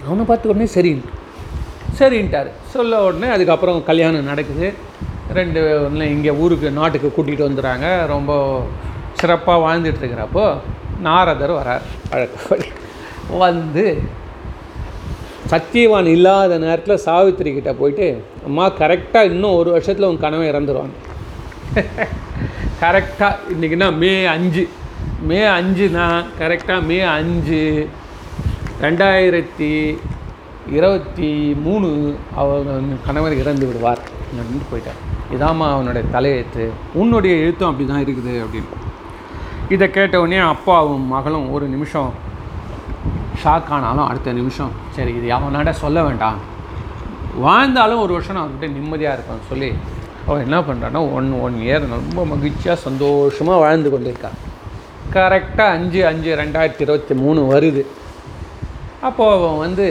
S1: அவனை பார்த்த உடனே சரின்ட்டு. சரின்ட்டார். சொல்ல உடனே அதுக்கப்புறம் கல்யாணம் நடக்குது. ரெண்டு ஒன்றும் இங்கே ஊருக்கு நாட்டுக்கு கூட்டிகிட்டு வந்துடுறாங்க. ரொம்ப சிறப்பாக வாழ்ந்துட்டுருக்கிறப்போ நாரதர் வரார். வழக்கப்படி வந்து சத்தியவான் இல்லாத நேரத்தில் சாவித்திரி கிட்டே போயிட்டு அம்மா கரெக்டாக இன்னும் ஒரு வருஷத்தில் உன் கனவை இறந்துருவாங்க கரெக்டாக இன்றைக்கினா மே அஞ்சு. மே அஞ்சுனா கரெக்டாக மே அஞ்சு. ரெண்டாயிரத்தி இருபத்தி மூணு அவன் கணவர் இறந்து விடுவார். அப்படின்னு போயிட்டார். இதாம்மா அவனுடைய தலையெழுத்து. உன்னுடைய எழுத்தும் அப்படி தான் இருக்குது அப்படின்னு. இதை கேட்ட உடனே அப்பாவும் மகளும் ஒரு நிமிஷம் ஷாக் ஆனாலும் அடுத்த நிமிஷம் சரி இது அவனாட சொல்ல வேண்டாம். வாழ்ந்தாலும் ஒரு வருஷம் நான் அவர்கிட்ட நிம்மதியாக இருப்பேன் சொல்லி. அவன் என்ன பண்ணுறான்னா ஒன் ஒன் இயர் ரொம்ப மகிழ்ச்சியாக சந்தோஷமாக வாழ்ந்து கொண்டிருக்காள் கரெக்டாக அஞ்சு அஞ்சு ரெண்டாயிரத்தி இருபத்தி மூணு வருது. அப்போது அவன் வந்து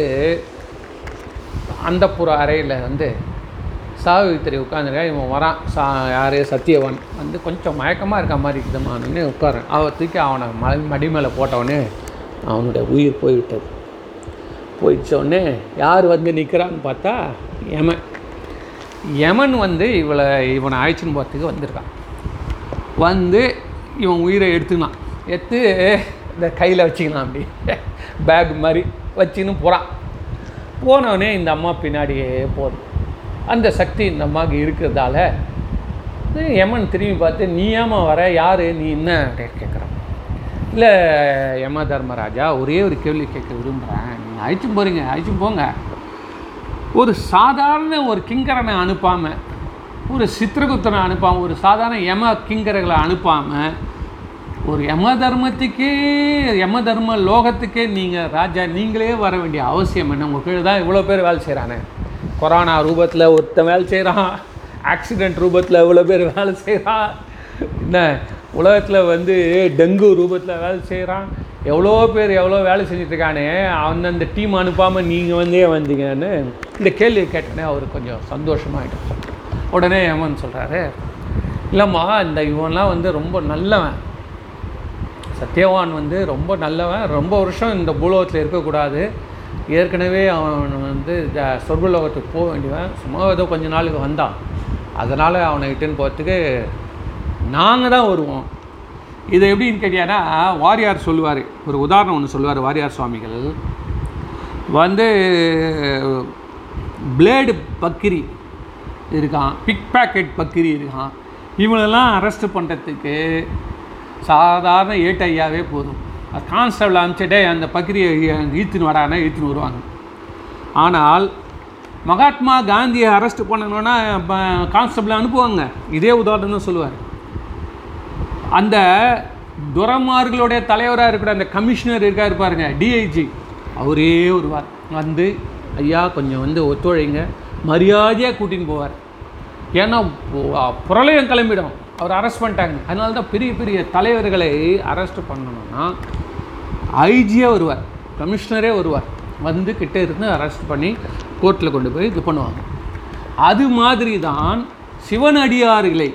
S1: அந்தப்புற அறையில் வந்து சாவித்திரி உட்காந்துருக்கா இவன் வரான். சா யார்? சத்தியவன் வந்து கொஞ்சம் மயக்கமாக இருக்க மாதிரி இருக்குதுமான்னு உட்காரன் அவன் தூக்கி அவனை மலை மடி மேலே போட்டவொடனே அவனுடைய உயிர் போய்விட்டது. போயிடுச்ச உடனே யார் வந்து நிற்கிறான்னு பார்த்தா எமன் யமன் வந்து இவளை இவனை அழைச்சின்னு போகிறதுக்கு வந்திருக்கான். வந்து இவன் உயிரை எடுத்துக்கலாம் எடுத்து இந்த கையில் வச்சுக்கலாம் அப்படி. பேக் மாதிரி வச்சுன்னு போகிறான் போனவொடனே இந்த அம்மா பின்னாடியே போகுது. அந்த சக்தி இந்த அம்மாவுக்கு இருக்கிறதால யமன் திரும்பி பார்த்து நீ ஏமா வர? யார்? நீ என்ன? அப்படின்னு கேட்குறான் இல்லை யம தர்மராஜா ஒரே ஒரு கேள்வி கேட்க விரும்புகிறேன் நீங்கள் அழைச்சும் போகிறீங்க அழைச்சும் போங்க. ஒரு சாதாரண ஒரு கிங்கரனை அனுப்பாமல் ஒரு சித்திரகுத்தனை அனுப்பாமல் ஒரு சாதாரண யம கிங்கரர்களை அனுப்பாமல் ஒரு யம தர்மத்துக்கே யம தர்ம லோகத்துக்கே நீங்கள் ராஜா நீங்களே வர வேண்டிய அவசியம் என்ன? உங்கள் கீழே தான் இவ்வளோ பேர் வேலை செய்கிறானே கொரோனா ரூபத்தில் ஒருத்தன் வேலை செய்கிறான் ஆக்சிடெண்ட் ரூபத்தில் இவ்வளோ பேர் வேலை செய்கிறான் என்ன? உலகத்தில் வந்து டெங்கு ரூபத்தில் வேலை செய்கிறான் எவ்வளோ பேர் எவ்வளோ வேலை செஞ்சிட்ருக்கானே அந்தந்த டீம் அனுப்பாமல் நீங்கள் வந்தே வந்தீங்கன்னு இந்த கேள்வி கேட்டனே அவர் கொஞ்சம் சந்தோஷமாகிட்டு உடனே ஏமன் சொல்கிறாரு இல்லைம்மா இந்த இவன்லாம் வந்து ரொம்ப நல்லவன். சத்யவான் வந்து ரொம்ப நல்லவன். ரொம்ப வருஷம் இந்த பூலோகத்தில் இருக்கக்கூடாது. ஏற்கனவே அவன் வந்து ஜ- போக வேண்டியவன். சும்மா ஏதோ கொஞ்ச நாளுக்கு வந்தான். அதனால் அவனை இட்டுன்னு போகிறதுக்கு நாங்கள் தான் வருவோம். இது எப்படின்னு கேட்டியானா வாரியார் சொல்லுவார். ஒரு உதாரணம் ஒன்று சொல்லுவார் வாரியார் சுவாமிகள். வந்து பிளேடு பக்கிரி இருக்கான் பிக் பேக்கெட் பக்கிரி இருக்கான். இவங்களெல்லாம் அரெஸ்ட் பண்ணுறதுக்கு சாதாரண ஏட்டையாவே போதும். கான்ஸ்டபிள் அனுப்பிச்சிட்டே அந்த பக்கிரியை ஈத்துன்னு வரானா ஈத்துன்னு வருவாங்க. ஆனால் மகாத்மா காந்தியை அரெஸ்ட் பண்ணணுன்னா கான்ஸ்டபிளை அனுப்புவாங்க. இதே உதாரணம் சொல்லுவார். அந்த துரமார்களுடைய தலைவராக இருக்கிற அந்த கமிஷனர் இருக்கார் பாருங்க டிஐஜி அவரே வருவார் வந்து ஐயா கொஞ்சம் வந்து ஒத்துழைங்க. மரியாதையாக கூட்டின்னு போவார். ஏன்னா புரளையம் கிளம்பிடும். அவர் அரெஸ்ட் பண்ணிட்டாங்க. அதனால தான் பெரிய பெரிய தலைவர்களை அரெஸ்ட் பண்ணணும்னா ஐஜியே வருவார் கமிஷனரே வருவார் வந்து கிட்டே இருந்து அரெஸ்ட் பண்ணி கோர்ட்டில் கொண்டு போய் இது பண்ணுவாங்க. அது மாதிரி தான் சிவனடியார்களை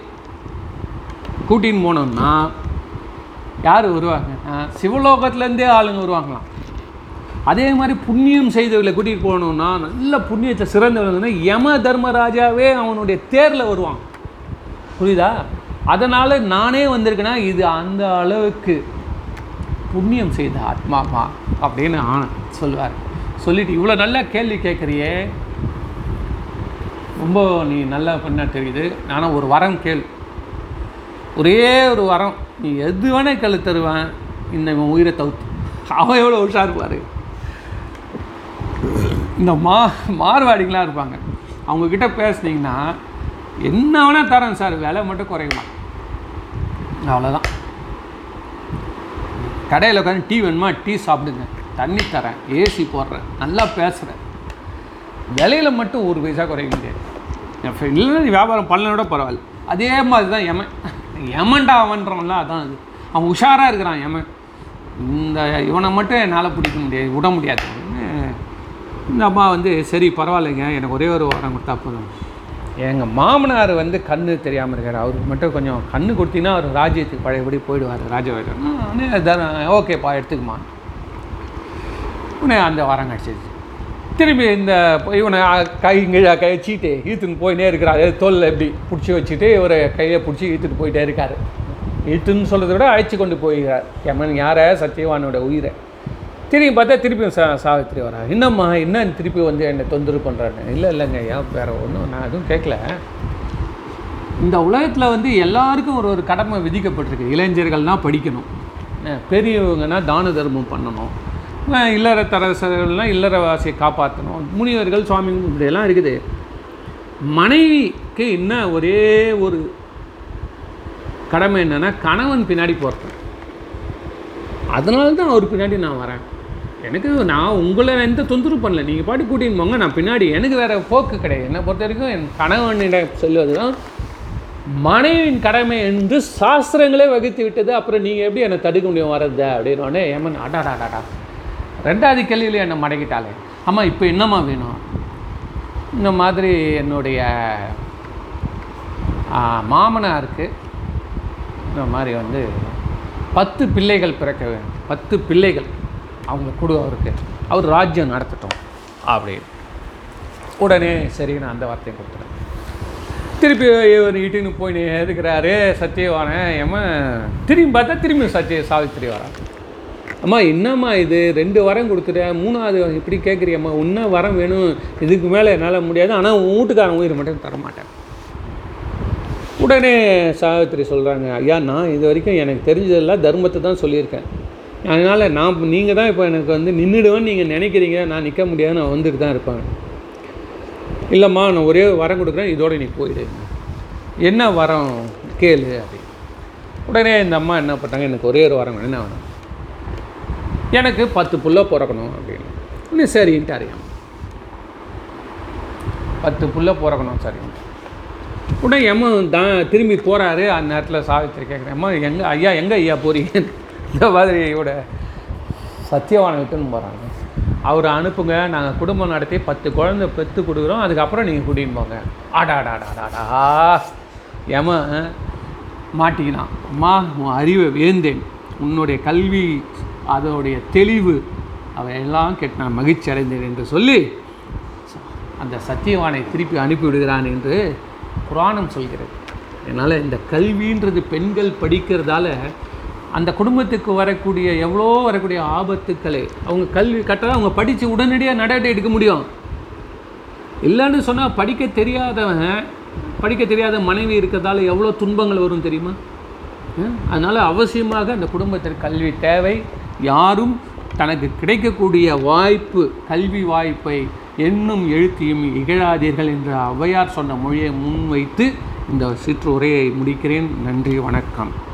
S1: கூட்டின்னு போனோம்னா யார் வருவாங்க? சிவலோகத்துலேருந்தே ஆளுங்க வருவாங்களாம். அதே மாதிரி புண்ணியம் செய்தவர்களை கூட்டிகிட்டு போகணுன்னா நல்ல புண்ணியத்தை சிறந்தவங்கன்னா யம தர்மராஜாவே அவனுடைய தேரில் வருவான் புரியுதா? அதனால் நானே வந்திருக்கேன்னா இது அந்த அளவுக்கு புண்ணியம் செய்த ஆத்மாமா அப்படின்னு ஆன சொல்லுவார். சொல்லிட்டு இவ்வளோ நல்லா கேள்வி கேட்குறியே. ரொம்ப நீ நல்லா பண்ண தெரியுது. ஆனால் ஒரு வரம் கேள்வி ஒரே ஒரு வரம். நீ எது வேணால் கழு தருவேன். இந்த இவன் உயிரை தவுத்து. அவன் எவ்வளோ உஷா இருப்பார். இந்த மா மார்வாடிகளாக இருப்பாங்க. அவங்கக்கிட்ட பேசுனீங்கன்னா என்ன வேணால் தரேன் சார். விலை மட்டும் குறையலாம் அவ்வளோதான் கடையில் உட்காந்து டீ வேணுமா? டீ சாப்பிடுங்க. தண்ணி தரேன். ஏசி போடுறேன். நல்லா பேசுகிறேன் விலையில் மட்டும் ஒரு பைசா குறைய முடியாது. என் இல்லைன்னா நீ வியாபாரம் பண்ணலோட பரவாயில்ல. அதே மாதிரி தான் எமன் யமன்டா அவன்றவன்ல அதான் அது அவன் உஷாராக இருக்கிறான் யமன். இந்த இவனை மட்டும் என்னால் பிடிக்க முடியாது விட முடியாது. இந்த அம்மா வந்து சரி பரவாயில்லைங்க எனக்கு ஒரே ஒரு வாரம் கொடுத்தா போதும். எங்கள் மாமனார் வந்து கண்ணு தெரியாமல் இருக்கார். அவருக்கு மட்டும் கொஞ்சம் கண்ணு கொடுத்தீங்கன்னா அவர் ராஜ்யத்துக்கு பழையபடி போயிடுவார் ராஜவாஜன் ஓகேப்பா எடுத்துக்குமா உடனே அந்த வாரம் கிடச்சிருச்சு. திரும்பி இந்த இவனை கை கீழே கை வச்சுட்டு இழுத்துன்னு போயினே இருக்கிறாரு தோலில் எப்படி பிடிச்சி வச்சுட்டு இவரை கையை பிடிச்சி இழுத்துட்டு போயிட்டே இருக்கார். இழுத்துன்னு சொல்கிறத விட அழைச்சி கொண்டு போயிருக்கார் எமன் யாரை? சத்தியவானோட உயிரை. திரும்பி பார்த்தா திருப்பியும் சா சாவித்திரி வரா என்னம்மா என்ன திருப்பி வந்து என்னை தொந்தரவு பண்ணுறாரு இல்லை இல்லைங்க ஏன் வேறு ஒன்றும் நான் எதுவும் கேட்கல. இந்த உலகத்தில் வந்து எல்லாருக்கும் ஒரு ஒரு கடமை விதிக்கப்பட்டிருக்கு. இளைஞர்கள்னால் படிக்கணும். பெரியவங்கன்னா தான தர்மம் பண்ணணும். இல்லற இல்லறத்தரசர்கள்லாம் இல்லறவாசியை காப்பாற்றணும் முனிவர்கள் சுவாமி இப்படியெல்லாம் இருக்குது. மனைவிக்கு என்ன ஒரே ஒரு கடமை என்னென்னா கணவன் பின்னாடி போகிறது அதனால தான் அவர் பின்னாடி நான் வரேன். எனக்கு நான் உங்களை எந்த தொந்தரவு பண்ணல. நீங்கள் பாட்டு கூட்டின்னு போங்க நான் பின்னாடி. எனக்கு வேறு போக்கு கிடையாது. என்னை பொறுத்த வரைக்கும் என் கணவனிடம் சொல்லுவது தான் மனைவியின் கடமை என்று சாஸ்திரங்களே வகுத்து விட்டது. அப்புறம் நீங்கள் எப்படி என்னை தடுக்க முடியும் வர்றது அப்படின்னோடனே ஏமன் அடாடாடாடா ரெண்டாவது கேள்வியில் என்னை மடக்கிட்டாலே. அம்மா இப்போ என்னம்மா வேணும்? இந்த மாதிரி என்னுடைய மாமனாருக்கு இந்த மாதிரி வந்து பத்து பிள்ளைகள் பிறக்க வேண்டும். பத்து பிள்ளைகள் அவங்க கொடு அவருக்கு அவர் ராஜ்யம் நடத்தட்டும். அப்படின்னு. உடனே சரி நான் அந்த வார்த்தையை கொடுத்துறேன். திருப்பி இவர் இட்டுன்னு போய் எதுக்குறாரு? சத்தியவான எம்மா திரும்பி பார்த்தா திரும்பி சத்திய சாவித்திரி வரான். அம்மா என்னம்மா இது? ரெண்டு வரம் கொடுத்துட்டேன் மூணாவது இப்படி கேட்குறியம்மா இன்னும் வரம் வேணும். இதுக்கு மேலே என்னால் முடியாது. ஆனால் உன் வீட்டுக்காரன் உயிர் மட்டும் தரமாட்டேன். உடனே சாவித்திரி சொல்கிறாங்க ஐயா நான் இது வரைக்கும் எனக்கு தெரிஞ்சதெல்லாம் தர்மத்தை தான் சொல்லியிருக்கேன். அதனால் நான் நீங்கள் தான் இப்போ எனக்கு வந்து நின்றுடுவேன்னு நீங்கள் நினைக்கிறீங்க. நான் நிற்க முடியாது. நான் வந்துட்டு தான் இருப்பேன். இல்லைம்மா நான் ஒரே வரம் கொடுக்குறேன். இதோட நீ போயிடு. என்ன வரம்? கேளு. அப்படி. உடனே இந்த அம்மா என்ன பண்ணாங்க எனக்கு ஒரே ஒரு வரம் வேணும். என்ன வேணும் எனக்கு பத்து புள்ள பிறக்கணும் அப்படின்னு. உடனே சரின்ட்டு அறியாம் பத்து புள்ள பிறக்கணும் சரி. உடனே எம்ம தான் திரும்பி போகிறாரு அந்த நேரத்தில் சாவித்திரி கேட்குறேன் அம்மா எங்கே ஐயா எங்கே ஐயா போகிறீங்க இந்த மாதிரி இவோட சத்தியவானை விட்டுன்னு போகிறாங்க அவரை அனுப்புங்க நாங்கள் குடும்பம் நடத்தி பத்து குழந்தை பெற்று கொடுக்குறோம். அதுக்கப்புறம் நீங்கள் கூட்டின்னு போங்க. ஆடாடாடாடாடா எம மாட்டிக்கினான். அம்மா உன் அறிவை வேந்தேன். உன்னுடைய கல்வி அதோடைய தெளிவு அவையெல்லாம் கேட்டு நான் மகிழ்ச்சி அடைந்தேன் என்று சொல்லி அந்த சத்தியவானை திருப்பி அனுப்பிவிடுகிறான் என்று புராணம் சொல்கிறது. அதனால் இந்த கல்வின்றது பெண்கள் படிக்கிறதால அந்த குடும்பத்துக்கு வரக்கூடிய எவ்வளோ வரக்கூடிய ஆபத்துக்களை அவங்க கல்வி கட்டால் அவங்க படித்து உடனடியாக நடவடிக்கை எடுக்க முடியும். இல்லைன்னு சொன்னால் படிக்க தெரியாதவன் படிக்க தெரியாத மனைவி இருக்கிறதால எவ்வளோ துன்பங்கள் வரும் தெரியுமா? அதனால் அவசியமாக அந்த குடும்பத்திற்கு கல்வி தேவை. யாரும் தனக்கு கிடைக்கக்கூடிய வாய்ப்பு கல்வி வாய்ப்பை எண்ணும் எழுத்தியும் இகழாதீர்கள் என்ற ஔவையார் சொன்ன மொழியை முன்வைத்து இந்த சிற்றுரையை முடிக்கிறேன். நன்றி வணக்கம்.